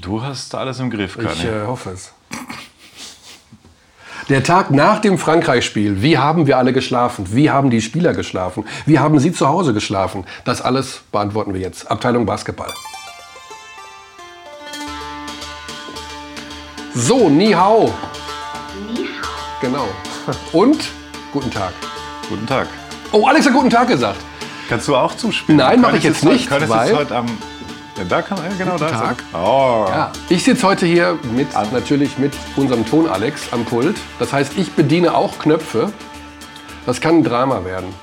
Du hast alles im Griff, Kani. Ich äh, hoffe es. Der Tag nach dem Frankreich-Spiel. Wie haben wir alle geschlafen? Wie haben die Spieler geschlafen? Wie haben sie zu Hause geschlafen? Das alles beantworten wir jetzt. Abteilung Basketball. So, Ni Hao. Genau. Und guten Tag. Guten Tag. Oh, Alex hat guten Tag gesagt. Kannst du auch zuspielen? Nein, mache ich jetzt nicht, Könntest weil- du heute am... Ja, da kann er, genau da ist er. Tag. Oh. Ja, ich sitze heute hier mit, natürlich mit unserem Ton Alex am Pult. Das heißt, ich bediene auch Knöpfe. Das kann ein Drama werden.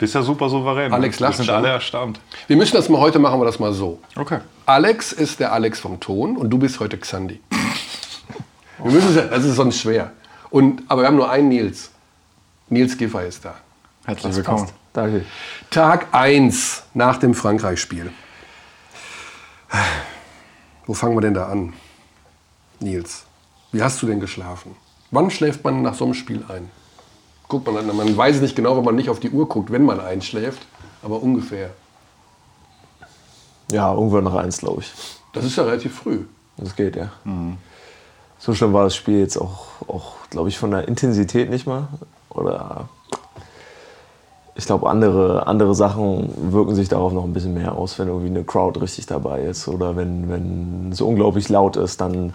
Bist ja super souverän. Alex Wir lacht sind schon. alle erstaunt. Wir müssen das mal heute machen wir das mal so. Okay. Alex ist der Alex vom Ton und du bist heute Xandi. Wir müssen es, das ist sonst schwer. Und, aber wir haben nur einen Nils. Nils Giffer ist da. Herzlich willkommen. Danke. Tag 1 nach dem Frankreich-Spiel. Wo fangen wir denn da an? Nils, wie hast du denn geschlafen? Wann schläft man nach so einem Spiel ein? Guckt man, an- man weiß es nicht genau, wenn man nicht auf die Uhr guckt, wenn man einschläft, aber ungefähr. Ja, irgendwann nach eins, glaube ich. Das ist ja relativ früh. Das geht, ja. So schlimm war das Spiel jetzt auch, auch glaube ich, von der Intensität nicht mal. Oder ich glaube, andere, andere Sachen wirken sich darauf noch ein bisschen mehr aus, wenn irgendwie eine Crowd richtig dabei ist. Oder wenn, wenn es unglaublich laut ist, dann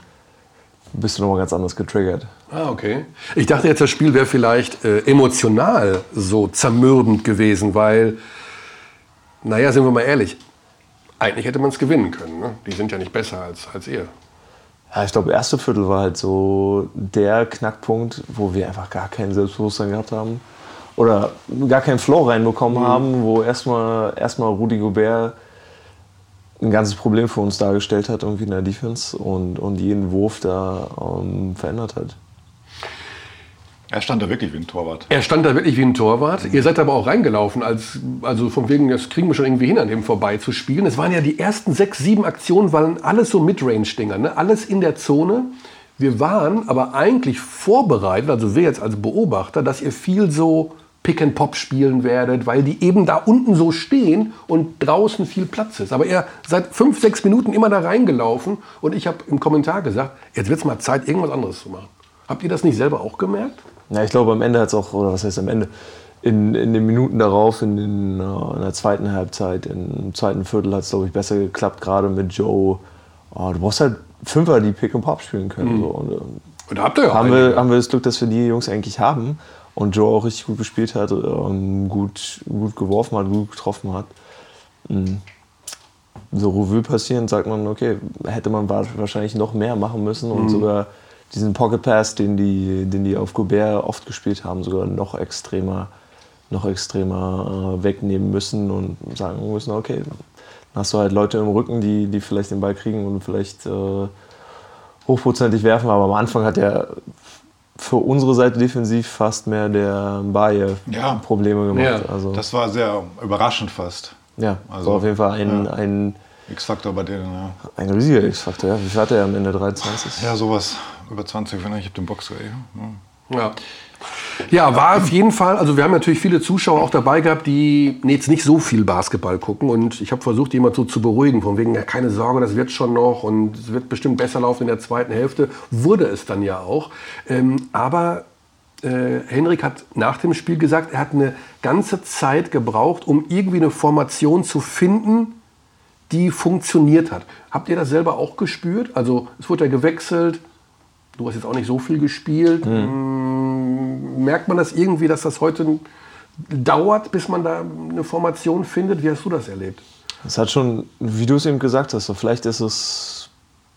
bist du nochmal ganz anders getriggert. Ah, okay. Ich dachte jetzt, das Spiel wäre vielleicht äh, emotional so zermürbend gewesen, weil, naja, sind wir mal ehrlich, eigentlich hätte man es gewinnen können. Ne? Die sind ja nicht besser als, als ihr. Ja, ich glaube, erste Viertel war halt so der Knackpunkt, wo wir einfach gar kein Selbstbewusstsein gehabt haben. Oder gar keinen Flow reinbekommen haben, wo erstmal erstmal Rudi Gobert ein ganzes Problem für uns dargestellt hat, irgendwie in der Defense und, und jeden Wurf da ähm, verändert hat. Er stand da wirklich wie ein Torwart. Er stand da wirklich wie ein Torwart. Ihr seid aber auch reingelaufen, als, also von wegen, das kriegen wir schon irgendwie hin, an dem vorbeizuspielen. Es waren ja die ersten sechs, sieben Aktionen, waren alles so Midrange-Dinger, ne? alles in der Zone. Wir waren aber eigentlich vorbereitet, also wir jetzt als Beobachter, dass ihr viel so Pick and Pop spielen werdet, weil die eben da unten so stehen und draußen viel Platz ist. Aber ihr seid fünf, sechs Minuten immer da reingelaufen und ich habe im Kommentar gesagt, jetzt wird es mal Zeit, irgendwas anderes zu machen. Habt ihr das nicht selber auch gemerkt? Ja, ich glaube, am Ende hat es auch, oder was heißt am Ende, in, in den Minuten darauf, in, den, äh, in der zweiten Halbzeit, im zweiten Viertel hat es, glaube ich, besser geklappt, gerade mit Joe. Oh, du brauchst halt Fünfer, die Pick and Pop spielen können. So. Und, ähm, Und habt ihr ja haben, wir, haben wir das Glück, dass wir die Jungs eigentlich haben und Joe auch richtig gut gespielt hat, ähm, gut, gut geworfen hat, gut getroffen hat. Mm. So Revue passieren, sagt man, okay, hätte man wa- wahrscheinlich noch mehr machen müssen und sogar diesen Pocket Pass, den die, den die auf Gobert oft gespielt haben, sogar noch extremer, noch extremer äh, wegnehmen müssen und sagen müssen, okay, dann hast du halt Leute im Rücken, die, die vielleicht den Ball kriegen und vielleicht äh, hochprozentig werfen, aber am Anfang hat er für unsere Seite defensiv fast mehr der Baye Ja. Probleme gemacht. Ja, also, Das war sehr überraschend fast. ja, also, war auf jeden Fall ein, ja. ein, X-Faktor bei denen, ja. ein riesiger X-Faktor. Ja. Wie viel hatte er am Ende? 23? Ja, sowas. Über 20, wenn ich hab den Boxer. Ja. Ja. Ja, war auf jeden Fall. Also wir haben natürlich viele Zuschauer auch dabei gehabt, die jetzt nicht so viel Basketball gucken. Und ich habe versucht, immer so zu beruhigen, von wegen, ja, keine Sorge, das wird schon noch und es wird bestimmt besser laufen in der zweiten Hälfte. Wurde es dann ja auch. Ähm, aber äh, Henrik hat nach dem Spiel gesagt, er hat eine ganze Zeit gebraucht, um irgendwie eine Formation zu finden, die funktioniert hat. Habt ihr das selber auch gespürt? Also es wurde ja gewechselt. Du hast jetzt auch nicht so viel gespielt. Mm, Merkt man das irgendwie, dass das heute dauert, bis man da eine Formation findet? Wie hast du das erlebt? Es hat schon, wie du es eben gesagt hast, so vielleicht ist es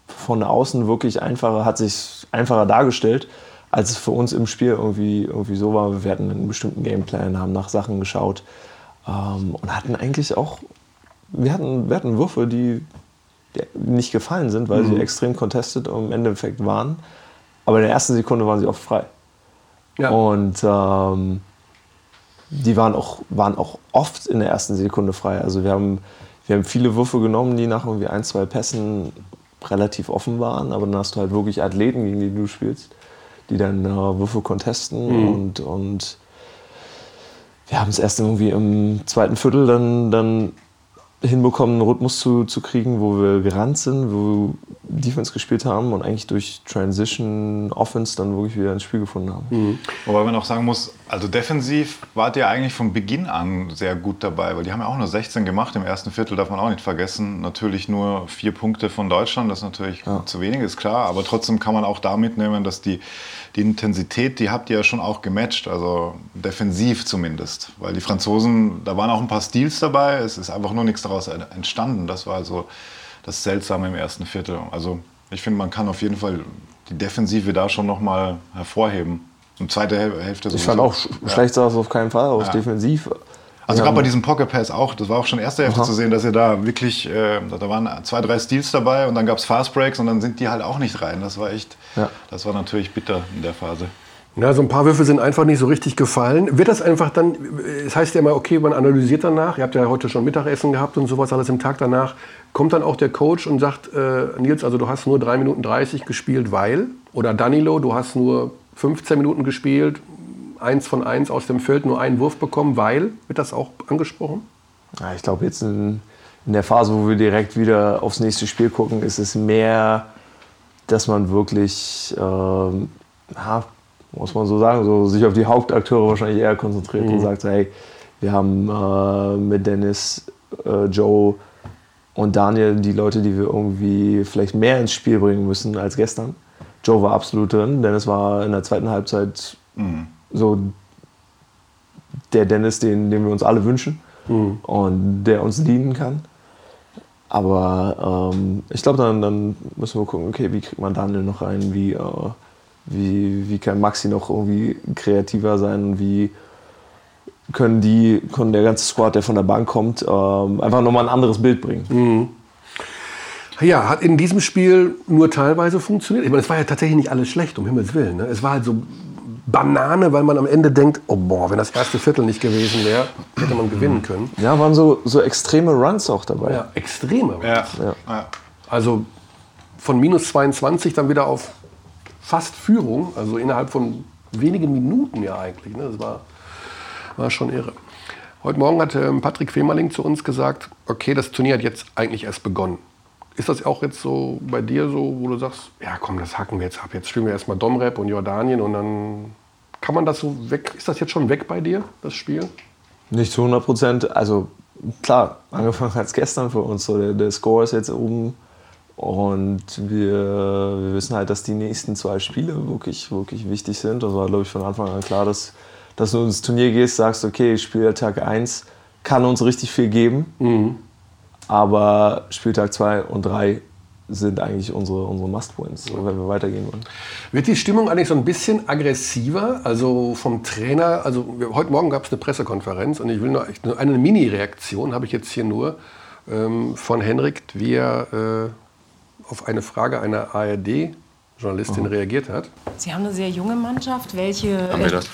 von außen wirklich einfacher, hat sich einfacher dargestellt, als es für uns im Spiel irgendwie, irgendwie so war. Wir hatten einen bestimmten Gameplan, haben nach Sachen geschaut ähm, und hatten eigentlich auch, wir hatten, wir hatten Würfe, die, die nicht gefallen sind, weil sie extrem contested im Endeffekt waren. Aber in der ersten Sekunde waren sie oft frei. Ja. Und ähm, die waren auch, waren auch oft in der ersten Sekunde frei. Also wir haben, wir haben viele Würfe genommen, die nach irgendwie ein, zwei Pässen relativ offen waren. Aber dann hast du halt wirklich Athleten, gegen die du spielst, die dann äh, Würfe contesten. Und, und wir haben es erst irgendwie im zweiten Viertel dann, dann hinbekommen, einen Rhythmus zu, zu kriegen, wo wir gerannt sind, wo Defense gespielt haben und eigentlich durch Transition Offense dann wirklich wieder ins Spiel gefunden haben. Mhm. Wobei man auch sagen muss, also defensiv wart ihr eigentlich von Beginn an sehr gut dabei, weil die haben ja auch nur 16 gemacht im ersten Viertel, darf man auch nicht vergessen. Natürlich nur vier Punkte von Deutschland, das ist natürlich ja. zu wenig, ist klar, aber trotzdem kann man auch da mitnehmen, dass die, die Intensität, die habt ihr ja schon auch gematcht, also defensiv zumindest, weil die Franzosen, da waren auch ein paar Steals dabei, es ist einfach nur nichts daraus entstanden, das war also das Seltsame im ersten Viertel. Also ich finde, man kann auf jeden Fall die Defensive da schon nochmal hervorheben. Und zweite Hälfte so. Ich fand auch, ja. schlecht sah es auf keinen Fall aus, ja. defensiv. Also gerade bei diesem Pocket Pass auch, das war auch schon erste Hälfte Aha. zu sehen, dass ihr da wirklich, äh, da waren zwei, drei Steals dabei und dann gab es Fast Breaks und dann sind die halt auch nicht rein. Das war echt, ja. das war natürlich bitter in der Phase. Ja, so ein paar Würfe sind einfach nicht so richtig gefallen. Wird das einfach dann, es heißt ja immer, okay, man analysiert danach, ihr habt ja heute schon Mittagessen gehabt und sowas, alles im Tag danach. Kommt dann auch der Coach und sagt, äh, Nils, also du hast nur 3 Minuten 30 gespielt, weil? Oder Danilo, du hast nur 15 Minuten gespielt, eins von eins aus dem Feld, nur einen Wurf bekommen, weil? Wird das auch angesprochen? Ja, ich glaube, jetzt in, in der Phase, wo wir direkt wieder aufs nächste Spiel gucken, ist es mehr, dass man wirklich, ähm, muss man so sagen, so sich auf die Hauptakteure wahrscheinlich eher konzentriert mhm. und sagt, hey, wir haben äh, mit Dennis, äh, Joe und Daniel die Leute, die wir irgendwie vielleicht mehr ins Spiel bringen müssen als gestern. Joe war absolut drin, Dennis war in der zweiten Halbzeit mhm. so der Dennis, den, den wir uns alle wünschen mhm. und der uns dienen kann. Aber ähm, ich glaube, dann, dann müssen wir gucken, okay, wie kriegt man Daniel noch rein, wie, äh, wie, wie kann Maxi noch irgendwie kreativer sein? Wie können die, können der ganze Squad, der von der Bank kommt, ähm, einfach nochmal ein anderes Bild bringen? Mhm. Ja, hat in diesem Spiel nur teilweise funktioniert. Ich meine, es war ja tatsächlich nicht alles schlecht, um Himmels Willen. Ne? Es war halt so Banane, weil man am Ende denkt, oh boah, wenn das erste Viertel nicht gewesen wäre, hätte man gewinnen können. Ja, waren so, so extreme Runs auch dabei. Ja, extreme Runs. Ja. Ja. Also von minus 22 dann wieder auf fast Führung, also innerhalb von wenigen Minuten ja eigentlich. Ne? Das war, war schon irre. Heute Morgen hat ähm, Patrick Femerling zu uns gesagt, okay, das Turnier hat jetzt eigentlich erst begonnen. Ist das auch jetzt so bei dir so, wo du sagst, ja komm, das hacken wir jetzt ab. Jetzt spielen wir erstmal Domrep und Jordanien und dann kann man das so weg, ist das jetzt schon weg bei dir, das Spiel? Nicht zu 100 Prozent. Also klar, angefangen als gestern für uns. So, der, der Score ist jetzt oben und wir, wir, wissen halt, dass die nächsten zwei Spiele wirklich, wirklich wichtig sind. Das war, glaube ich, von Anfang an klar, dass, dass du ins Turnier gehst, sagst, okay, Spieltag 1 kann uns richtig viel geben. Mhm. Aber Spieltag 2 und 3 sind eigentlich unsere, unsere Must-Wins, wenn wir weitergehen wollen. Wird die Stimmung eigentlich so ein bisschen aggressiver? Also vom Trainer, also heute Morgen gab es eine Pressekonferenz und ich will nur eine Mini-Reaktion, habe ich jetzt hier nur, ähm, von Henrik, wie er äh, auf eine Frage einer ARD-Journalistin oh. reagiert hat. Sie haben eine sehr junge Mannschaft. Welche. Haben wir das?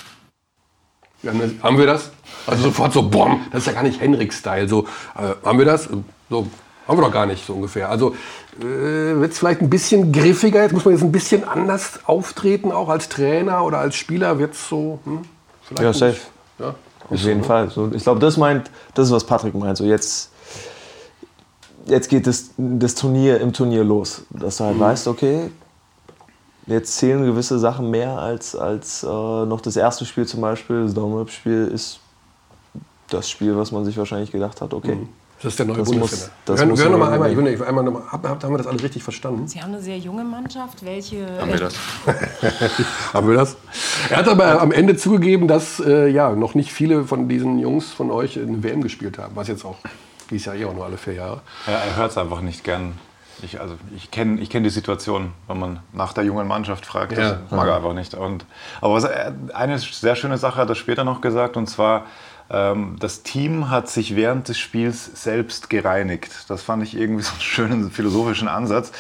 Wir haben, haben, wir das? Also sofort so, boom, das ist ja gar nicht Henrik-Style. So, äh, haben wir das? So, haben wir doch gar nicht so ungefähr. Also äh, wird es vielleicht ein bisschen griffiger, jetzt muss man jetzt ein bisschen anders auftreten, auch als Trainer oder als Spieler wird es so. Hm, vielleicht ja, safe. Ja, Auf jeden so, Fall. So, ich glaube, das meint, das ist was Patrick meint. So jetzt jetzt geht das, das Turnier im Turnier los. Dass du halt mhm. weißt, okay, jetzt zählen gewisse Sachen mehr als, als äh, noch das erste Spiel zum Beispiel. Das Daumen-Up-Spiel ist das Spiel, was man sich wahrscheinlich gedacht hat, okay. Mhm. Das ist der neue das Bundesliga. Muss, hören, hören noch mal einmal, ich will einmal noch mal, haben wir das alle richtig verstanden? Sie haben eine sehr junge Mannschaft. Welche. Haben wir das? haben wir das? Er hat aber am Ende zugegeben, dass äh, ja, noch nicht viele von diesen Jungs von euch eine WM gespielt haben, was jetzt auch die ist ja eh auch nur alle vier Jahre. Ja, er hört es einfach nicht gern. Ich, also ich kenne ich kenn die Situation, wenn man nach der jungen Mannschaft fragt. Das ja. mag er einfach nicht. Und, aber was, eine sehr schöne Sache hat er später noch gesagt, und zwar, ähm, das Team hat sich während des Spiels selbst gereinigt. Das fand ich irgendwie so einen schönen philosophischen Ansatz.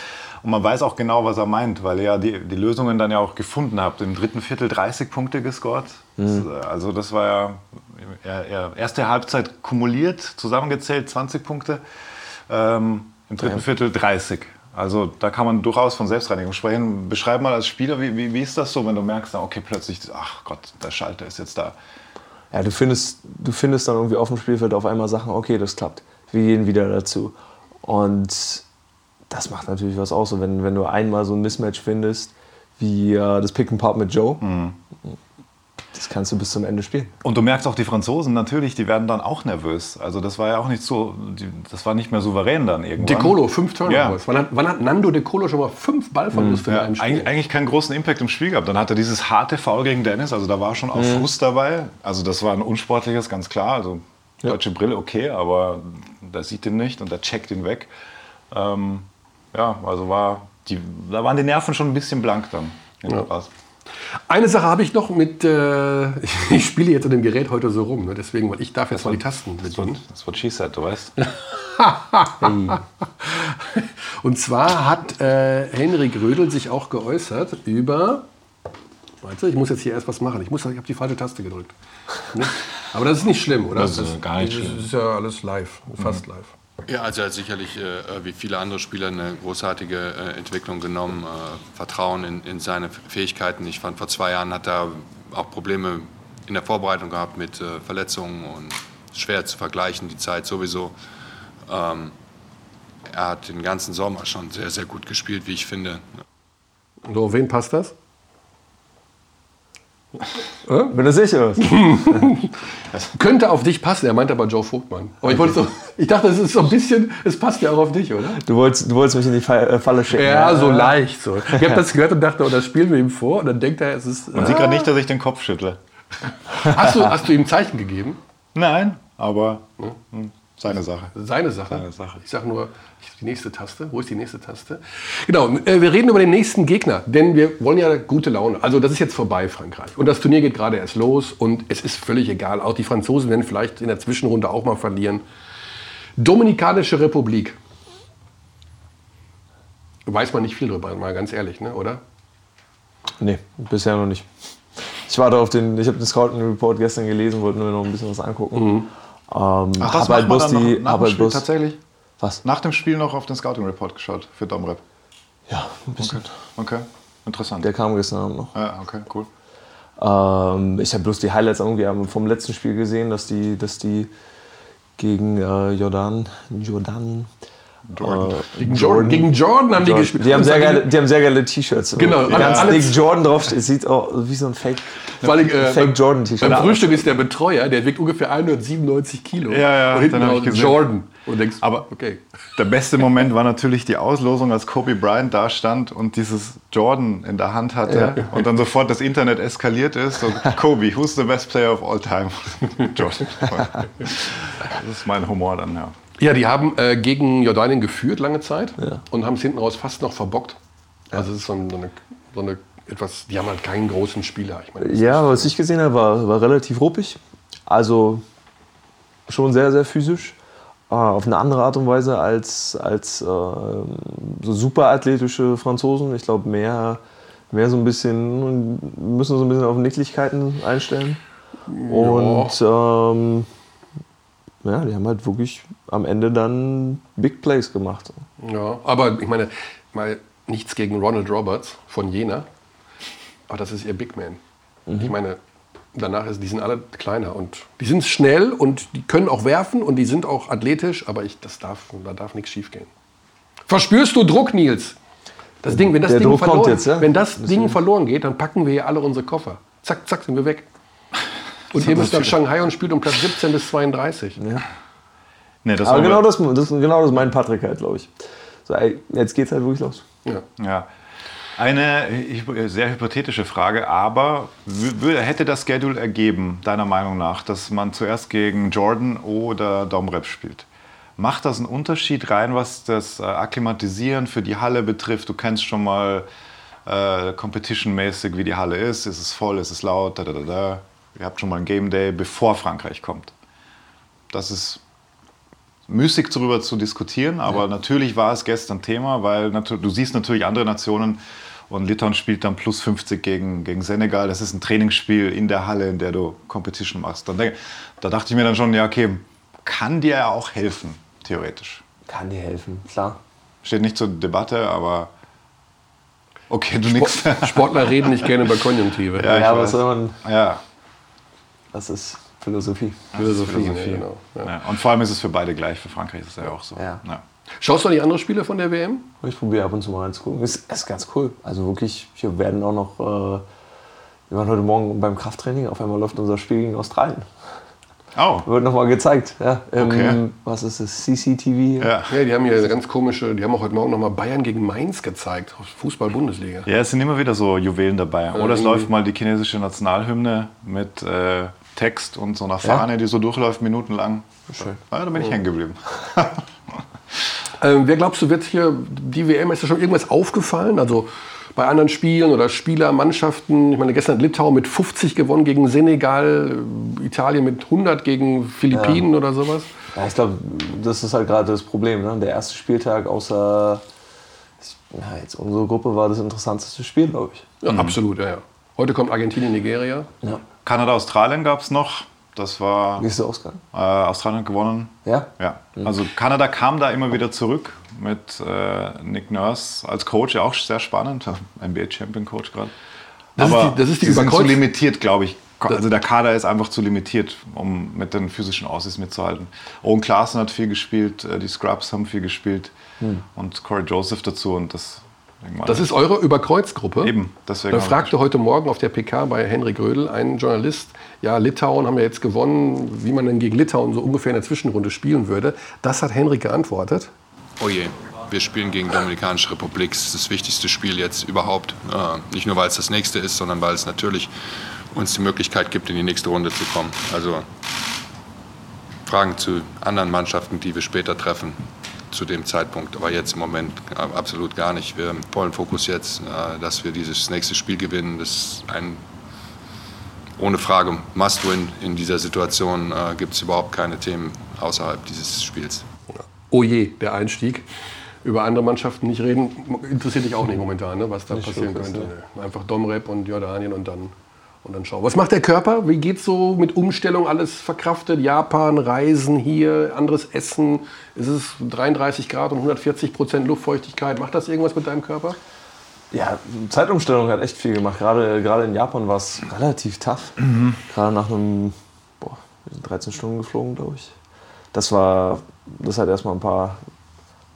Und man weiß auch genau, was er meint, weil ihr ja die, die Lösungen dann ja auch gefunden habt. Im dritten Viertel 30 Punkte gescored. Mhm. Also das war ja er, er, erste Halbzeit kumuliert, zusammengezählt 20 Punkte. Ähm, Im dritten ja. Viertel 30. Also da kann man durchaus von Selbstreinigung sprechen. Beschreib mal als Spieler, wie, wie, wie ist das so, wenn du merkst, okay, plötzlich, ach Gott, der Schalter ist jetzt da. Ja, du findest, du findest dann irgendwie auf dem Spielfeld auf einmal Sachen, okay, das klappt. Wir gehen wieder dazu. Und das macht natürlich was aus. Und wenn, wenn du einmal so ein Mismatch findest, wie äh, das Pick and Pop mit Joe, Mhm. Das kannst du bis zum Ende spielen. Und du merkst auch, die Franzosen natürlich, die werden dann auch nervös. Also das war ja auch nicht so, das war nicht mehr souverän dann irgendwann. De Colo, fünf Turnovers. Ja. Wann, hat, wann hat Nando De Colo schon mal fünf Ballverluste Ja, in einem Spiel? eigentlich, eigentlich keinen großen Impact im Spiel gehabt. Dann hat er dieses harte Foul gegen Dennis, also da war schon auch Frust dabei. Also das war ein unsportliches, ganz klar. Also deutsche Brille okay, aber der sieht ihn nicht und der checkt ihn weg. Ähm, ja, also war die, da waren die Nerven schon ein bisschen blank dann. in Ja. Eine Sache habe ich noch mit, äh, ich spiele jetzt an dem Gerät heute so rum, ne? deswegen, weil ich darf jetzt mal die Tasten bedienen. Das war she said, du weißt. Und zwar hat äh, Henrik Rödel sich auch geäußert über, warte, ich muss jetzt hier erst was machen, ich, muss- ich habe die falsche Taste gedrückt. Ne? Aber das ist nicht schlimm, oder? Das ist gar nicht das schlimm. ist ja alles live, fast live. Ja, also er hat sicherlich äh, wie viele andere Spieler eine großartige äh, Entwicklung genommen, äh, Vertrauen in, in seine Fähigkeiten. Ich fand, vor zwei Jahren hat er auch Probleme in der Vorbereitung gehabt mit äh, Verletzungen und schwer zu vergleichen, die Zeit sowieso. Ähm, er hat den ganzen Sommer schon sehr, sehr gut gespielt, wie ich finde. So, auf wen passt das? Bin du sicher? Könnte auf dich passen, er meinte aber Joe Vogtmann. Aber ich, wollte so, ich dachte, es ist so ein bisschen, es passt ja auch auf dich, oder? Du wolltest, du wolltest mich in die äh, Falle schicken. Ja, so leicht. So. Ich habe das gehört und dachte, oh, das spielen wir ihm vor. Und dann denkt er, es ist. Man sieht gerade nicht, dass ich den Kopf schüttle. Hast du, hast du ihm ein Zeichen gegeben? Nein, aber hm, seine Sache. Seine Sache. Seine Sache. Ich sage nur, ich- die nächste Taste. Wo ist die nächste Taste? Genau, äh, wir reden über den nächsten Gegner, denn wir wollen ja gute Laune. Also das ist jetzt vorbei, Frankreich. Und das Turnier geht gerade erst los und es ist völlig egal. Auch die Franzosen werden vielleicht in der Zwischenrunde auch mal verlieren. Dominikanische Republik. Weiß man nicht viel drüber, mal ganz ehrlich, ne? oder? Nee, bisher noch nicht. Ich warte auf den, ich habe den Scouting Report gestern gelesen, wollte nur noch ein bisschen was angucken. Ähm, Ach, das halt bloß die, nach dem halt bloß, tatsächlich? Was? Nach dem Spiel noch auf den Scouting Report geschaut für Domrep. Ja, ein bisschen. Okay, interessant. Der kam gestern Abend noch. ja, okay, cool. Ähm, ich habe bloß die Highlights irgendwie vom letzten Spiel gesehen, dass die, dass die gegen äh, Jordan, Jordan, Jordan. Äh, Gegen Jordan, gegen Jordan haben die Jordan. gespielt. Die haben sehr geile, die haben sehr geile T-Shirts. Genau, Ganz alles- dick Jordan drauf. Es sieht auch wie so ein Fake. Vor allem, äh, Fake beim- Jordan T-Shirt. Beim Frühstück ist der Betreuer, der wiegt ungefähr 197 Kilo. Ja, ja, Und hinten gesehen. Jordan. Und denkst, Aber- okay. Der beste Moment war natürlich die Auslosung, als Kobe Bryant da stand und dieses Jordan in der Hand hatte und dann sofort das Internet eskaliert ist. Und Kobe, who's the best player of all time? Jordan. Das ist mein Humor dann, ja. Ja, die haben äh, gegen Jordanien geführt lange Zeit und haben es hinten raus fast noch verbockt. Also es ist so, ein, so, eine, so eine etwas, die haben halt keinen großen Spieler. Ich meine, Ja, was ich gesehen habe, war, war relativ ruppig. Also schon sehr, sehr physisch. Äh, auf eine andere Art und Weise als, als äh, so superathletische Franzosen. Ich glaube, mehr, mehr so ein bisschen, müssen so ein bisschen auf Nicklichkeiten einstellen. Und ähm, ja, die haben halt wirklich am Ende dann Big Plays gemacht. Ja, aber ich meine, mal nichts gegen Ronald Roberts von Jena. Aber das ist ihr Big Man. Ich meine, danach ist, die sind alle kleiner und die sind schnell und die können auch werfen und die sind auch athletisch, aber ich, das darf, da darf nichts schief gehen. Verspürst du Druck, Nils? Das Ding, wenn das, Der Ding, Druck verloren, jetzt, ja? wenn das Ding verloren geht, dann packen wir hier alle unsere Koffer. Zack, zack, sind wir weg. Und ihr müsst nach Shanghai und spielt um Platz 17 bis 32. Nee, das Aber genau das, das, genau das meint Patrick halt, glaube ich. So, ey, jetzt geht's halt wirklich los. Ja. Ja. Eine hy- sehr hypothetische Frage, aber hätte das Schedule ergeben, deiner Meinung nach, dass man zuerst gegen Jordan oder Domrep spielt? Macht das einen Unterschied rein, was das äh, Akklimatisieren für die Halle betrifft? Du kennst schon mal äh, Competition-mäßig, wie die Halle ist. Ist es voll, ist es laut? Da, da, da, da. Ihr habt schon mal ein Game Day, bevor Frankreich kommt. Das ist müßig darüber zu diskutieren, aber natürlich war es gestern Thema, weil du siehst natürlich andere Nationen und Litauen spielt dann plus 50 gegen, gegen Senegal. Das ist ein Trainingsspiel in der Halle, in der du Competition machst. Dann da dachte ich mir dann schon, ja, okay, kann dir ja auch helfen, theoretisch. Kann dir helfen, klar. Steht nicht zur Debatte, aber okay, du nix. Sportler reden nicht gerne über Konjunktive. Ja, Ja, was soll man. Ja, Das ist Philosophie. Philosophie, Philosophie. Ja, genau. Ja. ja. Und vor allem ist es für beide gleich. Für Frankreich ist es ja auch so. Ja. Ja. Schaust du die anderen Spiele von der WM? Ich probiere ab und zu mal reinzugucken. Ist, ist ganz cool. Also wirklich, hier werden auch noch, äh, wir waren heute Morgen beim Krafttraining, auf einmal läuft unser Spiel gegen Australien. Oh. Wird nochmal gezeigt. Ja, im, Okay. Was ist das? CCTV? Ja. Ja, die haben hier eine ganz komische, die haben auch heute Morgen nochmal Bayern gegen Mainz gezeigt, Fußball-Bundesliga. Ja, es sind immer wieder so Juwelen dabei. Oder es läuft mal die chinesische Nationalhymne mit äh, Text und so einer Ja. Fahne, die so durchläuft, minutenlang. Schön. Ja, da bin ich hängen geblieben. Ähm, wer glaubst du, wird hier die WM, ist da schon irgendwas aufgefallen? Also bei anderen Spielen oder Spielermannschaften, ich meine, gestern hat Litauen mit 50 gewonnen gegen Senegal, Italien mit 100 gegen Philippinen oder sowas. Ja, ich glaube, das ist halt gerade das Problem. Ne? Der erste Spieltag außer ja, jetzt unsere Gruppe war das interessanteste Spiel, glaube ich. Ja, absolut, ja, ja. Heute kommt Argentinien, Nigeria. Ja. Kanada, Australien gab es noch. Das war Wie ist der Ausgang? äh, Australien hat gewonnen. Ja? Ja, also Kanada kam da immer wieder zurück mit äh, Nick Nurse als Coach, ja auch sehr spannend, NBA-Champion-Coach gerade. Das ist Aber die- das ist die sie sind zu limitiert, glaube ich. Also der Kader ist einfach zu limitiert, um mit den physischen Aussies mitzuhalten. Owen Klaassen hat viel gespielt, äh, die Scrubs haben viel gespielt und Corey Joseph dazu und das. Das ist eure Überkreuzgruppe. Eben, deswegen Da fragte heute Morgen auf der PK bei Henrik Rödel ein Journalist, ja, Litauen haben ja jetzt gewonnen, wie man denn gegen Litauen so ungefähr in der Zwischenrunde spielen würde. Das hat Henrik geantwortet. Oh je, wir spielen gegen Dominikanische Republik. Das ist das wichtigste Spiel jetzt überhaupt. Äh, nicht nur, weil es das nächste ist, sondern weil es natürlich uns die Möglichkeit gibt, in die nächste Runde zu kommen. Also Fragen zu anderen Mannschaften, die wir später treffen, zu dem Zeitpunkt. Aber jetzt im Moment äh, absolut gar nicht. Wir haben vollen Fokus jetzt, äh, dass wir dieses nächste Spiel gewinnen. Das ist ein ohne Frage Must-Win in dieser Situation. Äh, Gibt es überhaupt keine Themen außerhalb dieses Spiels. Oh je, der Einstieg. Über andere Mannschaften nicht reden, interessiert dich auch nicht momentan, ne, was da passieren wirklich, könnte. Einfach Domrep und Jordanien und dann, und dann schauen. Was macht der Körper? Wie geht's so mit Umstellung? Alles verkraftet? Japan, Reisen hier, anderes Essen? Ist es 33 Grad und 140 Prozent Luftfeuchtigkeit? Macht das irgendwas mit deinem Körper? Ja, Zeitumstellung hat echt viel gemacht. Gerade, gerade in Japan war es relativ tough. Gerade nach einem, boah, wir sind 13 Stunden geflogen, glaube ich. Das war, das hat erstmal ein paar,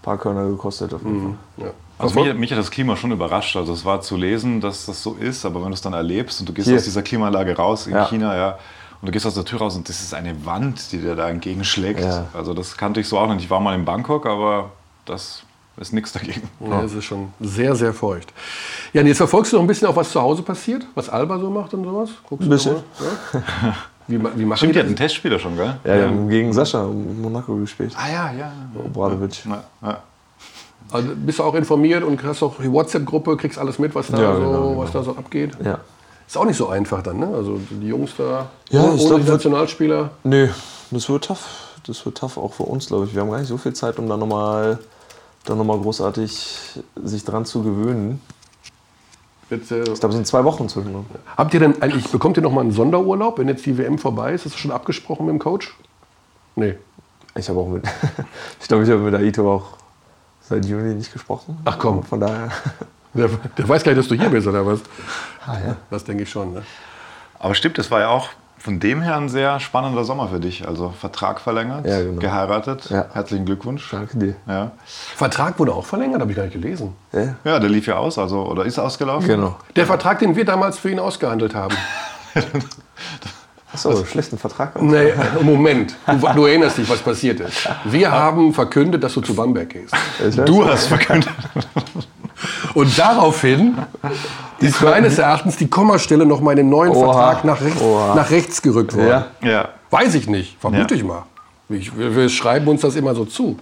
paar Körner gekostet auf jeden Fall. Ja. Also mich, mich hat das Klima schon überrascht. Also es war zu lesen, dass das so ist, aber wenn du es dann erlebst und du gehst Hier. aus dieser Klimaanlage raus in Ja. China, ja, und du gehst aus der Tür raus und das ist eine Wand, die dir da entgegenschlägt. Ja. Also das kannte ich so auch nicht. Ich war mal in Bangkok, aber das ist nichts dagegen. Ja, es ist schon sehr, sehr feucht. Ja, und jetzt verfolgst du noch ein bisschen auch, was zu Hause passiert, was Alba so macht und sowas? Guckst Ein bisschen. Du mal? Ja? Wie, wie machen Stimmt, die hatten einen? Testspieler schon, gell? Ja, die haben gegen Sascha in Monaco gespielt. Ah ja, ja. Obradovic. ja, ja. Also bist du auch informiert und hast auch die WhatsApp-Gruppe, kriegst alles mit, was da, Ja, so, genau, genau. was da so abgeht? Ja. Ist auch nicht so einfach dann, ne? Also die Jungs da, Ja, ohne, ich ohne glaub, die Nationalspieler. Nee, das wird tough. Das wird tough auch für uns, glaube ich. Wir haben gar nicht so viel Zeit, um da nochmal da noch mal großartig sich dran zu gewöhnen. Wird, äh, Ich glaube, es sind zwei Wochen zwischen uns. habt ihr denn eigentlich, bekommt ihr noch mal einen Sonderurlaub, wenn jetzt die WM vorbei ist? Ist das schon abgesprochen mit dem Coach? Nee. Ich habe auch mit, ich glaube, ich habe mit Aito auch seit Juni nicht gesprochen. Ach komm. Von daher. Der, der weiß gar nicht, dass du hier bist, oder was? Ah, ja. Das denke ich schon, ne? Aber stimmt, das war ja auch von dem her ein sehr spannender Sommer für dich. Also Vertrag verlängert, Ja, genau. geheiratet. Ja. Herzlichen Glückwunsch. Danke dir. Ja. Vertrag wurde auch verlängert, habe ich gar nicht gelesen. Ja, ja, der lief ja aus, also oder ist ausgelaufen. genau. Der Vertrag, den wir damals für ihn ausgehandelt haben. Achso, schlechten Vertrag. Nee, Moment. Du, du erinnerst dich, was passiert ist. Wir haben verkündet, dass du zu Bamberg gehst. Du hast verkündet. Und daraufhin ist meines Erachtens die Kommastelle noch mal in dem neuen Oha. Vertrag nach rechts, nach rechts gerückt worden. Ja. Ja. Weiß ich nicht, vermute Ja. ich mal. Ich, wir, wir schreiben uns das immer so zu.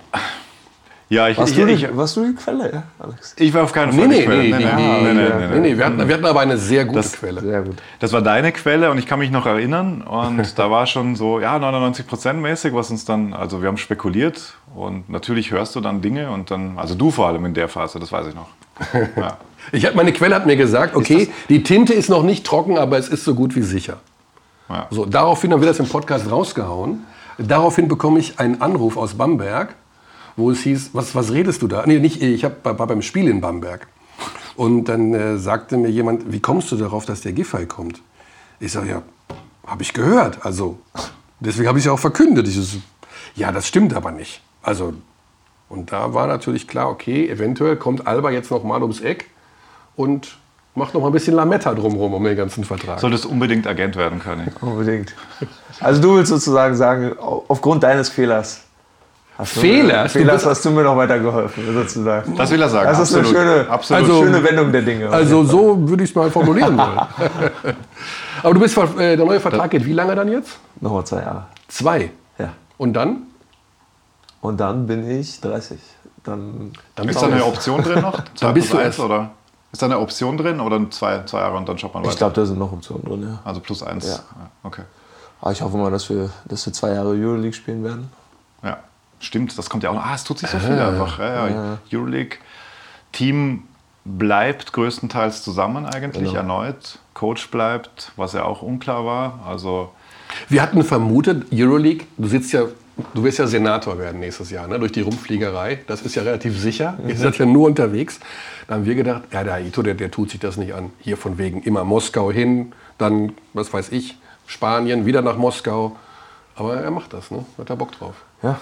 Ja, ich, Warst, ich, du die, ich, warst du die Quelle, ja, Alex? ich war auf keinen Fall nee, die Quelle. nee, nee, nee, nee, nee, Wir, hatten, wir hatten aber eine sehr gute Das- Quelle. Sehr gut. Das war deine Quelle und ich kann mich noch erinnern und da war schon so, ja, 99 Prozent mäßig, was uns dann, also wir haben spekuliert und natürlich hörst du dann Dinge und dann, also du vor allem in der Phase, das weiß ich noch. Ja. Ich hab, meine Quelle hat mir gesagt, okay, die Tinte ist noch nicht trocken, aber es ist so gut wie sicher. Ja. So, daraufhin haben wir das im Podcast rausgehauen. Daraufhin bekomme ich einen Anruf aus Bamberg, wo es hieß, was, was redest du da? Nee, nicht ich, hab, war beim Spiel in Bamberg. Und dann äh, sagte mir jemand, wie kommst du darauf, dass der Giffey kommt? Ich sage, ja, habe ich gehört. Also, deswegen habe ich es ja auch verkündet. Ich so, ja, das stimmt aber nicht. Also, Und da war natürlich klar, okay, eventuell kommt Alba jetzt noch mal ums Eck und macht noch mal ein bisschen Lametta drumherum um den ganzen Vertrag. Solltest unbedingt Agent werden können. Unbedingt. Also du willst sozusagen sagen, au- aufgrund deines Fehlers. Hast? Du Fehlers bist- hast du mir noch weitergeholfen, sozusagen. Das will er sagen. Das ist eine schöne, Absolut. Also- schöne Wendung der Dinge. Also so würde ich es mal formulieren wollen. Aber du bist, äh, der neue Vertrag geht wie lange dann jetzt? Nochmal zwei Jahre. Zwei. Ja. Und dann? Und dann bin ich 30. Dann Dann Ist da eine Option drin noch? Zwei bist plus du eins, oder? Ist da eine Option drin oder zwei, zwei Jahre und dann schaut man weiter? Ich glaube, da sind noch Optionen drin, ja. also plus eins. Ja. Okay. Aber ich hoffe mal, dass wir, dass wir zwei Jahre Euroleague spielen werden. Ja, stimmt. Das kommt ja auch noch. Ah, es tut sich so viel einfach. Ja, ja. Euroleague. Team bleibt größtenteils zusammen eigentlich Genau. erneut. Coach bleibt, was ja auch unklar war. Also Wir hatten vermutet, Euroleague, du sitzt ja, du wirst ja Senator werden nächstes Jahr, ne? durch die Rumpfliegerei. Das ist ja relativ sicher. Ihr seid ja nur unterwegs. Da haben wir gedacht, ja, der Aito, der, der tut sich das nicht an. Hier von wegen immer Moskau hin, dann, was weiß ich, Spanien, wieder nach Moskau. Aber er macht das, ne? Hat er Bock drauf. Ja.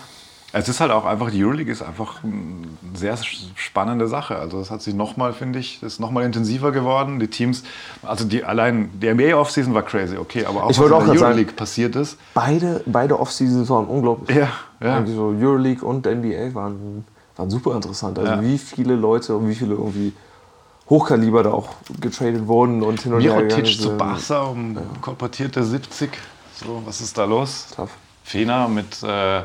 Es ist halt auch einfach, die Euroleague ist einfach eine sehr spannende Sache. Also das hat sich nochmal, finde ich, ist nochmal intensiver geworden. Die Teams, also die allein, die NBA Offseason war crazy, okay, aber auch Ich was in auch der grad sagen- Euroleague passiert ist. Beide, beide Off-Seasons waren unglaublich. Ja, ja. So Euroleague und NBA waren, waren super interessant. Also Ja. wie viele Leute und wie viele irgendwie Hochkaliber da auch getradet wurden und hin und her gegangen Mirotic zu sind. Barca um kolportierte 70. So, was ist da los? Tough. Fena mit äh,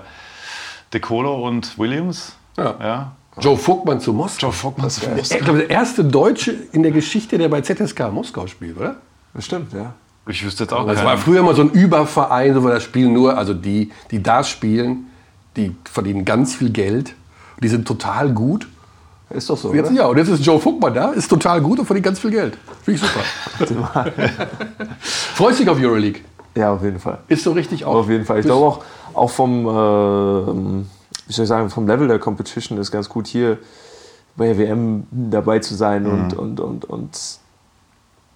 De Colo und Williams. Ja. ja. Joe Vogtmann zu Moskau. Joe Vogtmann zu Ich glaube, der erste Deutsche in der Geschichte, der bei ZSK Moskau spielt, oder? Das stimmt, ja. Ich wüsste jetzt auch Das keinen. war früher immer so ein Überverein, so wo das spielen nur, also die, die da spielen, die verdienen ganz viel Geld. Die sind total gut. Ist doch so. Jetzt, oder? ja, und jetzt ist Joe Vogtmann da, ist total gut und verdient ganz viel Geld. Finde ich super. Freust dich auf Euroleague? Ja, auf jeden Fall. Ist so richtig auch. Auf jeden Fall. Ich glaube auch, auch vom, ähm, wie soll ich sagen, vom Level der Competition ist ganz gut hier bei der WM dabei zu sein und, und, und, und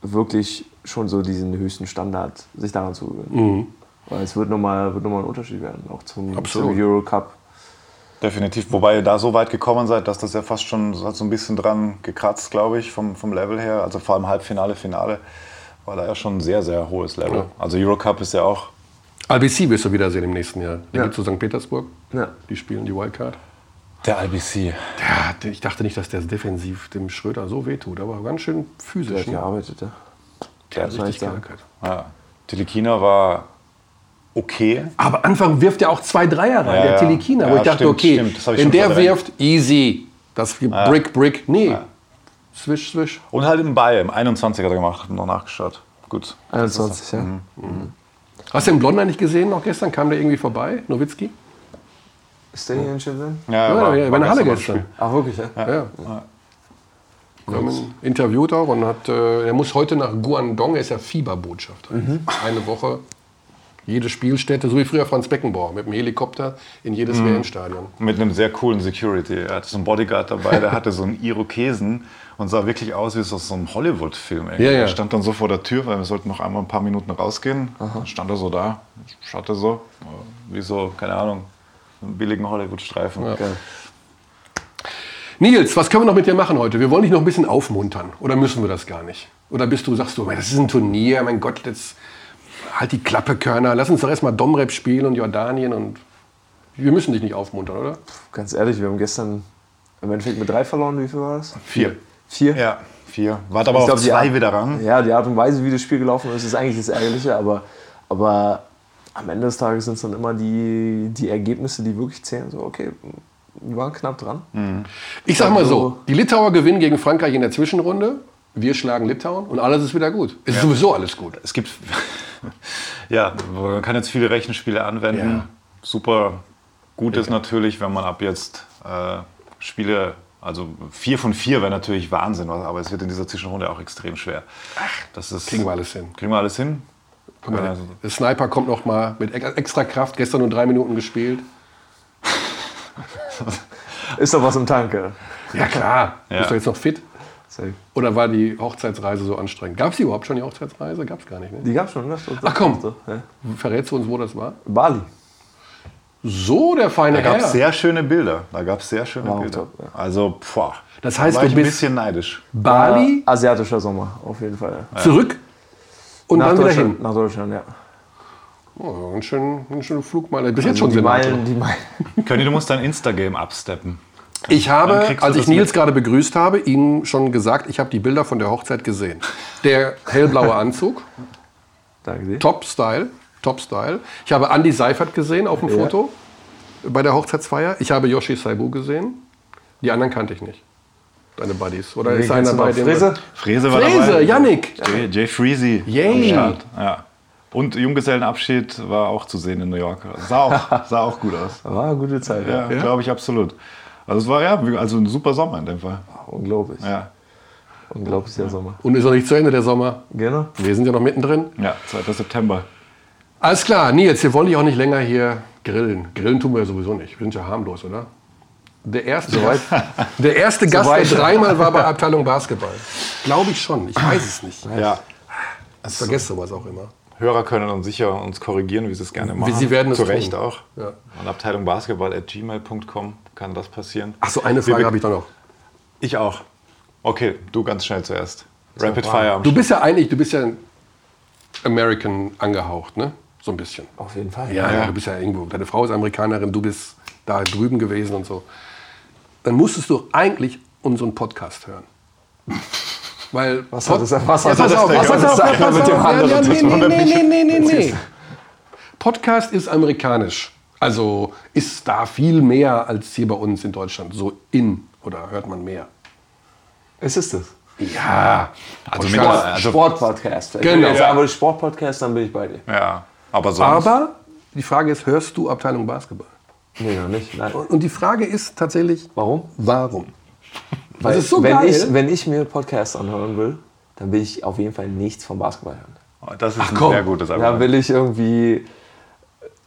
wirklich schon so diesen höchsten Standard sich daran zu gewöhnen. Weil es wird nochmal wird noch mal ein Unterschied werden, auch zum, Absolut. zum Euro Cup. Definitiv. Wobei ihr da so weit gekommen seid, dass das ja fast schon so ein bisschen dran gekratzt, glaube ich, vom, vom Level her. Also vor allem Halbfinale, Finale war da ja schon ein sehr, sehr hohes Level. Ja. Also Eurocup ist ja auch. RBC wirst du wiedersehen im nächsten Jahr. Der Ja. geht zu St. Petersburg. Ja. Die spielen die Wildcard. Der. Ja, der- ich dachte nicht, dass der defensiv dem Schröder so wehtut, aber ganz schön Der physisch. hat Ne? gearbeitet, ja. Der hat richtig geackert. Ja. Tilikina war okay. Aber Anfang wirft er auch zwei Dreier rein, Ja, der ja. Tilikina. Ja, wo ich dachte, stimmt, okay, stimmt. Das hab ich wenn der verdrängt. wirft, easy. Das gibt Brick, Brick. Nee. Swish, swish. Und halt im Ball, im 21er hat er gemacht, hab noch nachgeschaut. Gut. 21, ja. Hast du den Blonder nicht gesehen noch gestern? Kam der irgendwie vorbei, Nowitzki? Ist der hier in Shenzhen? Ja, Ja, ja, bei der Halle gestern. Ach, wirklich, ja? Ja. Wir haben ihn interviewt auch und hat, äh, er muss heute nach Guangdong, er ist ja Fieberbotschafter. Eine Woche, jede Spielstätte, so wie früher Franz Beckenbauer, mit dem Helikopter in jedes WM-Stadion. Mit einem sehr coolen Security. Er hatte so einen Bodyguard dabei, der hatte so einen Irokesen und sah wirklich aus wie aus so einem Hollywood-Film. Ja, ja. Er stand dann so vor der Tür, weil wir sollten noch einmal ein paar Minuten rausgehen. Dann stand er so da, schaute so, wie so, keine Ahnung, einen billigen Hollywood-Streifen. Geil. Nils, was können wir noch mit dir machen heute? Wir wollen dich noch ein bisschen aufmuntern. Oder müssen wir das gar nicht? Oder bist du, sagst du, das ist ein Turnier, mein Gott, jetzt halt die Klappe, Körner. Lass uns doch erstmal Domrep spielen und Jordanien und wir müssen dich nicht aufmuntern, oder? Ganz ehrlich, wir haben gestern im Endeffekt mit drei verloren. Wie viel war das? Vier. Vier? Ja, vier. Wart aber Ich auf glaub, zwei Art- wieder ran. Ja, die Art und Weise, wie das Spiel gelaufen ist, ist eigentlich das Ärgerliche, aber, aber am Ende des Tages sind es dann immer die, die Ergebnisse, die wirklich zählen. So, okay, wir waren knapp dran. Ich sag mal so, Also- die Litauer gewinnen gegen Frankreich in der Zwischenrunde. Wir schlagen Litauen und alles ist wieder gut. Es ist sowieso alles gut. Es gibt, ja, man kann jetzt viele Rechenspiele anwenden. Ja. Super gut ist natürlich, wenn man ab jetzt äh, Spiele, also vier von vier wäre natürlich Wahnsinn, aber es wird in dieser Zwischenrunde auch extrem schwer. Das ist, Kriegen wir alles hin. Kriegen wir alles hin? Guck mal, Ja, der- Sniper kommt noch mal mit ex- extra Kraft. Gestern nur drei Minuten gespielt. Ist doch was im Tanke. Ja klar. Ja. Bist du jetzt noch fit? Safe. Oder war die Hochzeitsreise so anstrengend? Gab es die überhaupt schon, die Hochzeitsreise? Gab es gar nicht, ne? Die gab's schon, ne? Ach komm. Ja. Verrätst du uns, wo das war? Bali. So, der feine Da gab es sehr schöne Bilder. Da gab es sehr schöne Wow, Bilder. top, ja. Also, boah. Das heißt, da war du ich ein bist- bisschen neidisch. Bali, Äh, asiatischer Sommer, auf jeden Fall. zurück und dann wieder Deutschland, hin. nach Deutschland, ja. Oh, ein schöner ein schöner Flugmeile. Bis jetzt Also schon die Senator. Meilen, die Meilen. Conny, du musst dein Instagram absteppen. Ich Dann habe, kriegst du als ich das Nils mit. gerade begrüßt habe, Ihnen schon gesagt, ich habe die Bilder von der Hochzeit gesehen. Der hellblaue Anzug, Danke dir. Top Style, Top Style. Ich habe Andy Seifert gesehen auf dem Ja. Foto bei der Hochzeitsfeier. Ich habe Yoshi Saibu gesehen. Die anderen kannte ich nicht. Deine Buddies. Oder Wen ist einer bei dem? Frese? Frese war Frese, dabei. Yannick. Jay, Jay Freezy. Yay. Ja. Und Junggesellenabschied war auch zu sehen in New York. Sah auch, sah auch gut aus. War eine gute Zeit, ja. Ja, glaube ich absolut. Also es war ja also ein super Sommer in dem Fall. Unglaublich. Ja, Unglaublich der Sommer. Und ist noch nicht zu Ende der Sommer. Genau. Wir sind ja noch mittendrin. ja 2. September. Alles klar, Nils, wir wollen dich auch nicht länger hier grillen. Grillen tun wir ja sowieso nicht. Wir sind ja harmlos, oder? Der erste, Gast, der erste Gast, der Soweit. dreimal war bei Abteilung Basketball. Glaube ich schon. Ich weiß es nicht. Ja. Ich vergesse sowas auch immer. Hörer können uns sicher uns korrigieren, wie sie es gerne machen. sie werden es Zu tun. Recht auch. Ja. An Abteilung Basketball at gmail.com kann das passieren. Ach so, eine Frage habe ich doch noch. Ich auch. Okay, du ganz schnell zuerst. Rapid Fire. Du bist ja eigentlich, du bist ja American angehaucht, ne? So ein bisschen. Auf jeden Fall. Ja, Ja. du bist ja irgendwo. Deine Frau ist Amerikanerin, du bist da drüben gewesen und so. Dann musstest du eigentlich unseren Podcast hören. Weil Was Pod- hat das, was Ja, hat das, auf, pass auf, das eine mit dem ja, anderen ja, nee, nee, nee, nee, nee, nee. Podcast ist amerikanisch. Also ist da viel mehr als hier bei uns in Deutschland. So in oder hört man mehr. Ist es das? Ja, Also Podcast- also- Sportpodcast. Wenn Genau. du jetzt würdest Sportpodcast, dann bin ich bei dir. Ja, aber sonst. Aber die Frage ist, hörst du Abteilung Basketball? Nee, noch nicht. Nein. Und die Frage ist tatsächlich, Warum? warum? Weil ist so wenn, geil. Ich, wenn ich mir Podcasts anhören will, dann will ich auf jeden Fall nichts vom Basketball hören. Oh, das ist ein komm. sehr gutes Da Argument. will ich irgendwie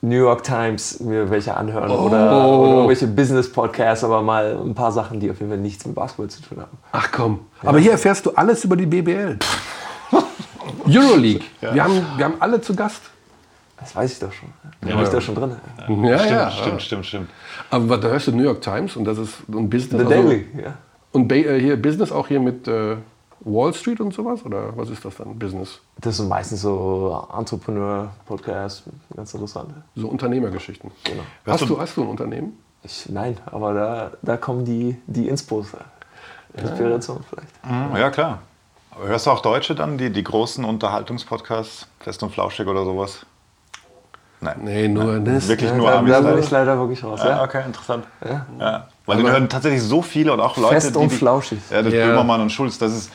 New York Times mir welche anhören Oh. oder, oder irgendwelche Business-Podcasts, aber mal ein paar Sachen, die auf jeden Fall nichts mit Basketball zu tun haben. Ach komm. Aber hier erfährst du alles über die BBL. Euroleague. Wir, haben, wir haben alle zu Gast. Das weiß ich doch schon. Da bin ich da schon drin. Ja, Stimmt, ja. stimmt, stimmt, stimmt. Aber da hörst du New York Times und das ist ein Business. The Daily, ja. Und Ba- äh, hier Business auch hier mit äh, Wall Street und sowas? Oder was ist das dann? Business? Das sind meistens so Entrepreneur-Podcasts, ganz interessant. So Unternehmergeschichten. Genau. Hast du, hast du ein Unternehmen? Ich, nein, aber da, da kommen die, die Inspos. Inspiration vielleicht. Mhm, Ja, klar. Aber hörst du auch Deutsche dann, die, die großen Unterhaltungspodcasts, Fest und Flauschig oder sowas? Nein. Nee, nur das. Wirklich Ja, nur da, Amis. da bin ich leider wirklich raus. Ja, Ja. okay, interessant. Ja. Weil den hören tatsächlich so viele und auch Leute, Fest und die, flauschig. Ja, das Ja. Böhmermann und Schulz, das ist,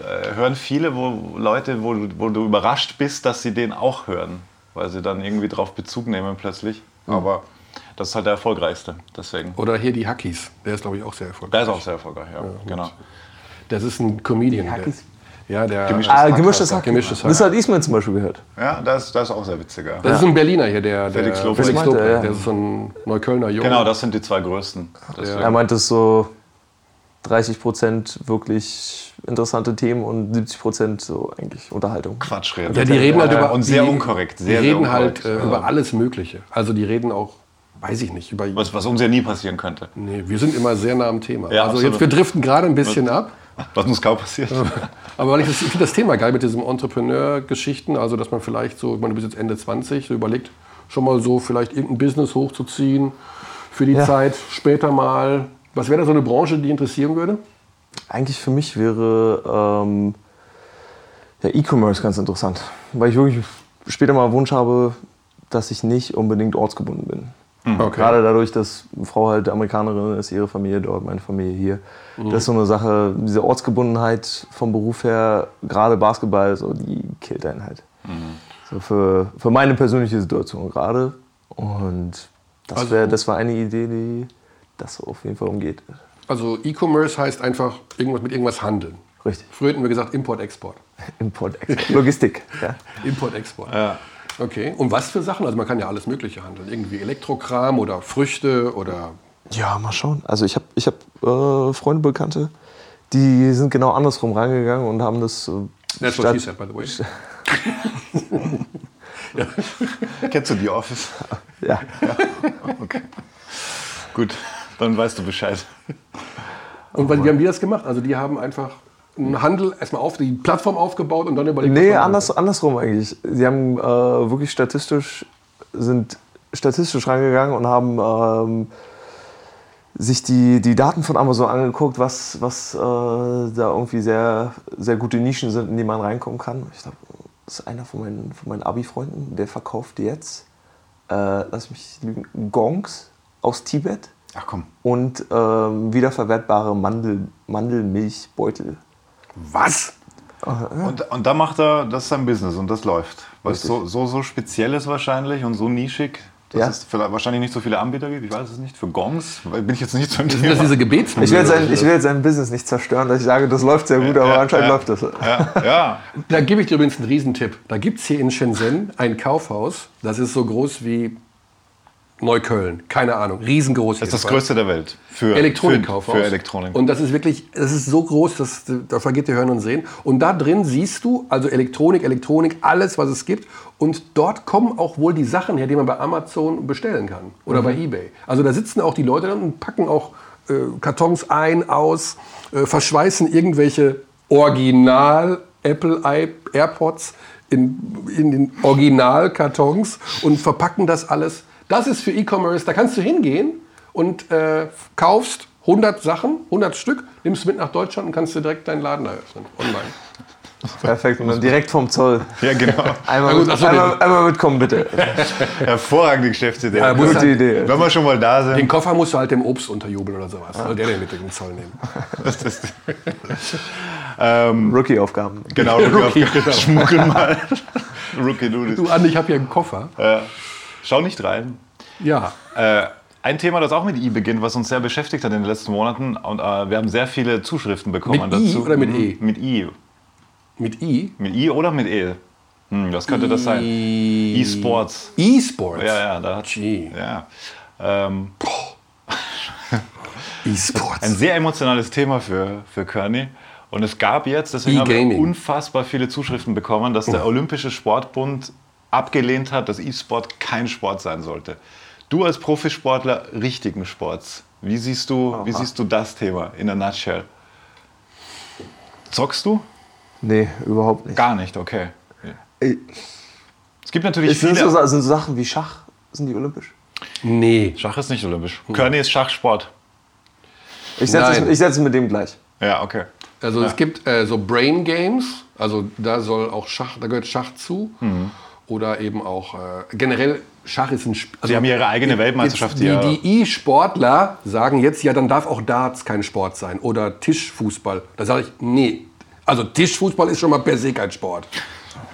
äh, hören viele, wo Leute, wo, du- wo du überrascht bist, dass sie den auch hören, weil sie dann irgendwie drauf Bezug nehmen plötzlich. Aber das ist halt der erfolgreichste, deswegen. Oder hier die Hackies. Der ist, glaube ich, auch sehr erfolgreich. Der ist auch sehr erfolgreich, ja, genau. Das ist ein Comedian. Der, Hackies? Ja, der. Gemischtes Ah, Hack gemischtes. Hack. Gemischtes Hack. Das hat Ismail zum Beispiel gehört. Ja, das, ist- das ist auch sehr witzig. Ja. Das ist ein Berliner hier, der, der Felix Lobrecht. Felix Lobrecht. ja. Der ist so ein Neuköllner Junge. Genau, das sind die zwei größten. Deswegen. Er meint, es so 30 Prozent wirklich interessante Themen und 70 Prozent so eigentlich Unterhaltung. Quatsch reden. Ja, die reden halt Ja, über. Und sehr die, unkorrekt. Sehr, die sehr reden halt unkorrekt. äh, über alles Mögliche. Also die reden auch, weiß ich nicht, über. was, was uns ja nie passieren könnte. Nee, wir sind immer sehr nah am Thema. Ja, also absolut. jetzt, wir driften gerade ein bisschen ab. Was uns kaum passiert. Aber weil ich, das- ich finde das Thema geil mit diesem Entrepreneur-Geschichten, also dass man vielleicht so, ich meine, du bist jetzt Ende 20, so überlegt, schon mal so vielleicht irgendein Business hochzuziehen für die Ja. Zeit später mal. Was wäre da so eine Branche, die interessieren würde? Eigentlich für mich wäre ähm, ja, E-Commerce ganz interessant, weil ich wirklich später mal Wunsch habe, dass ich nicht unbedingt ortsgebunden bin. Okay. Gerade dadurch, dass Frau halt Amerikanerin ist, ihre Familie dort, meine Familie hier. Das ist so eine Sache, diese Ortsgebundenheit vom Beruf her, gerade Basketball, so, die killt einen halt. So für, für meine persönliche Situation gerade. Und das, Also- wär, das war eine Idee, die das auf jeden Fall umgeht. Also E-Commerce heißt einfach irgendwas mit irgendwas handeln. Richtig. Früher hätten wir gesagt Import-Export. Import, Export, Logistik. Ja. Import-Export. Okay. Und was für Sachen? Also man kann ja alles Mögliche handeln. Irgendwie Elektrokram oder Früchte oder. Ja, mal schauen. Also ich habe ich hab, äh, Freunde, Bekannte, die sind genau andersrum rangegangen und haben das... Äh, That's what he said, by the way. Kennst du die Office? Ja. Okay. Gut, dann weißt du Bescheid. Und wie haben die das gemacht? Also die haben einfach einen Handel erstmal auf die Plattform aufgebaut und dann überlegt. Nee, anders, andersrum eigentlich. Sie haben äh, wirklich statistisch, sind statistisch rangegangen und haben ähm, sich die, die Daten von Amazon angeguckt, was, was äh, da irgendwie sehr, sehr gute Nischen sind, in die man reinkommen kann. Ich glaube, das ist einer von meinen, von meinen Abi-Freunden, der verkauft jetzt, äh, lass mich lügen, Gongs aus Tibet Ach komm. und ähm, wiederverwertbare Mandel, Mandelmilchbeutel. Was? Und, und da macht er, das ist sein Business und das läuft. Weil es so, so, so speziell ist wahrscheinlich und so nischig, dass Ja. es vielleicht wahrscheinlich nicht so viele Anbieter gibt. Ich weiß es nicht. Für Gongs bin ich jetzt nicht so das Thema. diese Gebetsmühle? Ich will, sein, ich will jetzt sein Business nicht zerstören, dass ich sage, das läuft sehr gut, aber Ja, anscheinend ja. läuft das. Ja, ja. Da gebe ich dir übrigens einen Riesentipp. Da gibt es hier in Shenzhen ein Kaufhaus, das ist so groß wie Neukölln. Keine Ahnung. Riesengroß. Das ist das größte der Welt. Für, Elektronikkaufhaus. Für, für Elektronik. Und das ist wirklich, es ist so groß, dass da vergeht dir Hören und Sehen. Und da drin siehst du also Elektronik, Elektronik, alles, was es gibt. Und dort kommen auch wohl die Sachen her, die man bei Amazon bestellen kann oder bei eBay. Also da sitzen auch die Leute dann und packen auch äh, Kartons ein, aus, äh, verschweißen irgendwelche Original Apple AirPods in, in den Originalkartons und verpacken das alles. Das ist für E-Commerce, da kannst du hingehen und äh, kaufst 100 Sachen, 100 Stück, nimmst mit nach Deutschland und kannst dir direkt deinen Laden eröffnen, online. Perfekt. Und dann direkt vom Zoll. ja, genau. Einmal, gut, mit, einmal, einmal mitkommen, bitte. Hervorragende Geschäftsidee. Ja, Gute halt- Idee. Wenn wir schon mal da Den sind. Koffer musst du halt dem Obst unterjubeln oder sowas. Soll der den mit dem Zoll nehmen? Rookie-Aufgaben. Genau, Rookie, Rookie, genau. schmuggel mal. Rookie Doodles. Du, Andi, ich habe hier einen Koffer. Ja. Schau nicht rein. Ja. Äh, ein Thema, das auch mit I beginnt, was uns sehr beschäftigt hat in den letzten Monaten. Und äh, wir haben sehr viele Zuschriften bekommen Mit I dazu. oder mit E? Mit I. Mit I. Mit I oder mit E? Hm, was könnte das sein? E-Sports. E-Sports. Ja, ja, da hat. Gee. Ja. Ähm, E-Sports. ein sehr emotionales Thema für, für Kearney. Und es gab jetzt, deswegen haben wir unfassbar viele Zuschriften bekommen, dass der Olympische Sportbund abgelehnt hat, dass E-Sport kein Sport sein sollte. Du als Profisportler richtigen Sports, wie siehst du, wie siehst du das Thema in a nutshell? Zockst du? Nee, überhaupt nicht. Gar nicht, okay. Ey, Es gibt natürlich Ist, sind, viele... so, sind so Sachen wie Schach, sind die olympisch? Nee. Schach ist nicht olympisch. Kearney ist Schachsport. Ich setze es, ich setze es mit dem gleich. Ja, okay. Also es gibt äh, so Brain Games, also da soll auch Schach, da gehört Schach zu. Mhm. Oder eben auch äh, generell Schach ist ein Spiel. Also Sie haben ihre eigene Weltmeisterschaft die, hier. die E-Sportler sagen jetzt, ja, dann darf auch Darts kein Sport sein oder Tischfußball. Da sage ich, nee. Also Tischfußball ist schon mal per se kein Sport.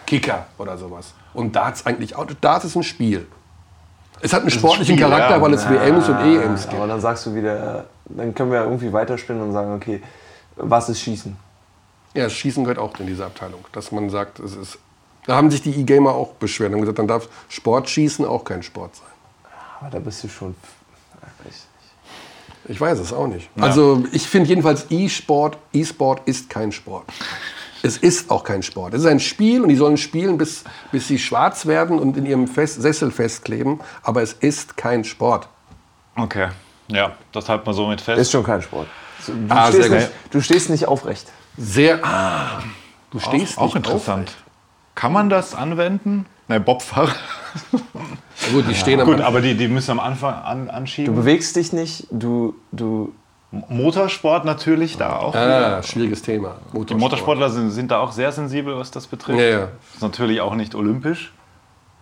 Kicker oder sowas. Und Darts eigentlich auch. Darts ist ein Spiel. Es hat einen sportlichen Spiel, Charakter, ja. weil es WMs und EMs gibt. Aber dann sagst du wieder, dann können wir irgendwie weiterspinnen und sagen, okay, was ist Schießen? Ja, Schießen gehört auch in diese Abteilung. Dass man sagt, es ist. Da haben sich die E-Gamer auch beschwert und gesagt, dann darf Sportschießen auch kein Sport sein. Aber da bist du schon. Ich, weiß es auch nicht. Also ich finde jedenfalls E-Sport, E-Sport ist kein Sport. Es ist auch kein Sport. Es ist ein Spiel und die sollen spielen, bis, bis sie schwarz werden und in ihrem Fest, Sessel festkleben. Aber es ist kein Sport. Okay. Ja, das halten wir so mit fest. ist schon kein Sport. Du, Ah, stehst, sehr nicht, du stehst nicht aufrecht. Sehr. Ah, du stehst auch, auch interessant. Kann man das anwenden? Ne, Bobfahrer. Gut, die stehen am Gut, aber die, die müssen am Anfang an, Du anschieben. bewegst dich nicht, du, du Motorsport natürlich da auch. Ah, schwieriges Thema. Die Motorsportler sind, sind da auch sehr sensibel, was das betrifft. Ja, ja. Ist natürlich auch nicht olympisch,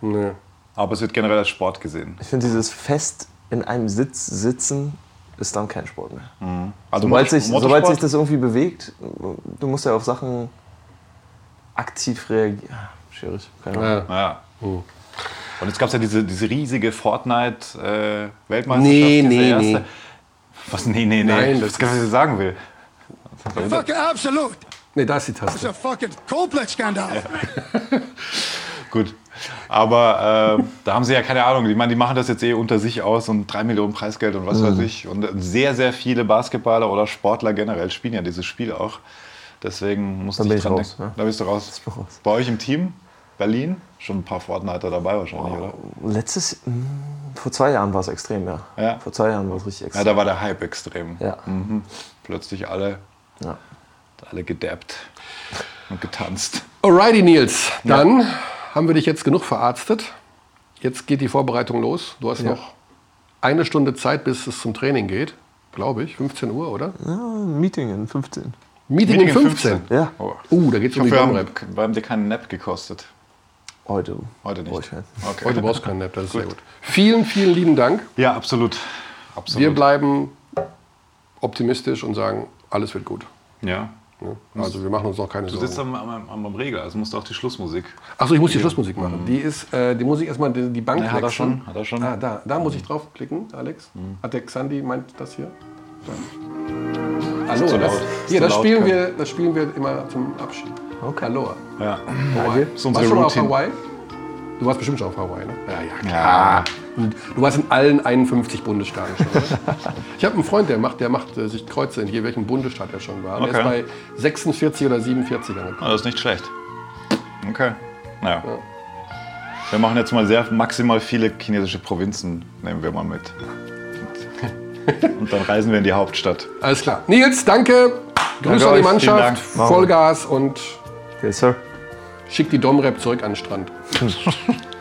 Nee. aber es wird generell als Sport gesehen. Ich finde dieses fest in einem Sitz sitzen ist dann kein Sport mehr. Also Sobald sich, sobald sich Motorsport- das irgendwie bewegt, du musst ja auf Sachen aktiv reagieren. Ah, Schwierig. Keine Ahnung. Ja. Ja. Und jetzt gab es ja diese, diese riesige Fortnite-Weltmeisterschaft. Nee, diese nee, erste. nee. Was? Nee, nee, nee. Nein, das das kann, was ich sagen will. Fucking absolute. Nee, da ist die Taste. a fucking Coldplay-Skandal. Gut. Aber äh, da haben sie ja keine Ahnung. Ich meine, die machen das jetzt eh unter sich aus und drei Millionen Preisgeld und was weiß ich. Und sehr, sehr viele Basketballer oder Sportler generell spielen ja dieses Spiel auch. Deswegen muss Da ich bin ich dran raus, denken. ja. Da bist du raus. raus. Bei euch im Team? Berlin? Schon ein paar Fortniter dabei wahrscheinlich, oder? Letztes, mh, vor zwei Jahren war es extrem, ja. Ja. Vor zwei Jahren war es richtig Ja, extrem. da war der Hype extrem. Ja. Mhm. Plötzlich alle, Ja. alle gedappt und getanzt. Alrighty, Nils. Dann haben wir dich jetzt genug verarztet. Jetzt geht die Vorbereitung los. Du hast Ja. noch eine Stunde Zeit, bis es zum Training geht. Glaube ich. 15 Uhr, oder? ja, ein Meeting in 15. Meeting, Meeting um um 15. 15. Ja, Oh. Uh, da geht es Ich um die hoffe, wir haben, Domrep. wir haben dir keinen Nap gekostet. heute. Heute nicht. keinen. Okay. Heute brauchst du keinen Nap, das ist sehr gut. Vielen, vielen lieben Dank. Ja, absolut. absolut. Wir bleiben optimistisch und sagen, alles wird gut. Ja. Also wir machen uns noch keine Du sitzt Sorgen. am, am, am, am Regler, also musst du auch die Schlussmusik. Achso, ich muss die Schlussmusik machen. Die ist, äh, die muss ich erstmal die, die Bank Ja, hat er schon, hat er schon. Ah, da, da muss ich draufklicken, Alex. Hat der Xandi meint das hier? Da. Hallo, zu das, hier, das spielen, wir, das spielen wir immer zum Abschied. Okay. Aloha. Ja. Hawaii. Das ist Warst du schon mal auf. Hawaii? Du warst bestimmt schon auf Hawaii, ne? Ja, ja, Ja. Und Du warst in allen 51 Bundesstaaten schon? Ich habe einen Freund, der macht, der macht äh, sich Kreuze in je welchem Bundesstaat er schon war. Und Der Okay. ist bei 46 oder 47 angekommen. Ah, das ist nicht schlecht. Okay. Naja. Wir machen jetzt mal sehr maximal viele chinesische Provinzen, nehmen wir mal mit. Und, dann reisen wir in die Hauptstadt. Alles klar. Nils, danke. Grüße an die euch, vielen Mannschaft. Dank. Vollgas und Okay, Sir. schick die Domrep zurück an den Strand.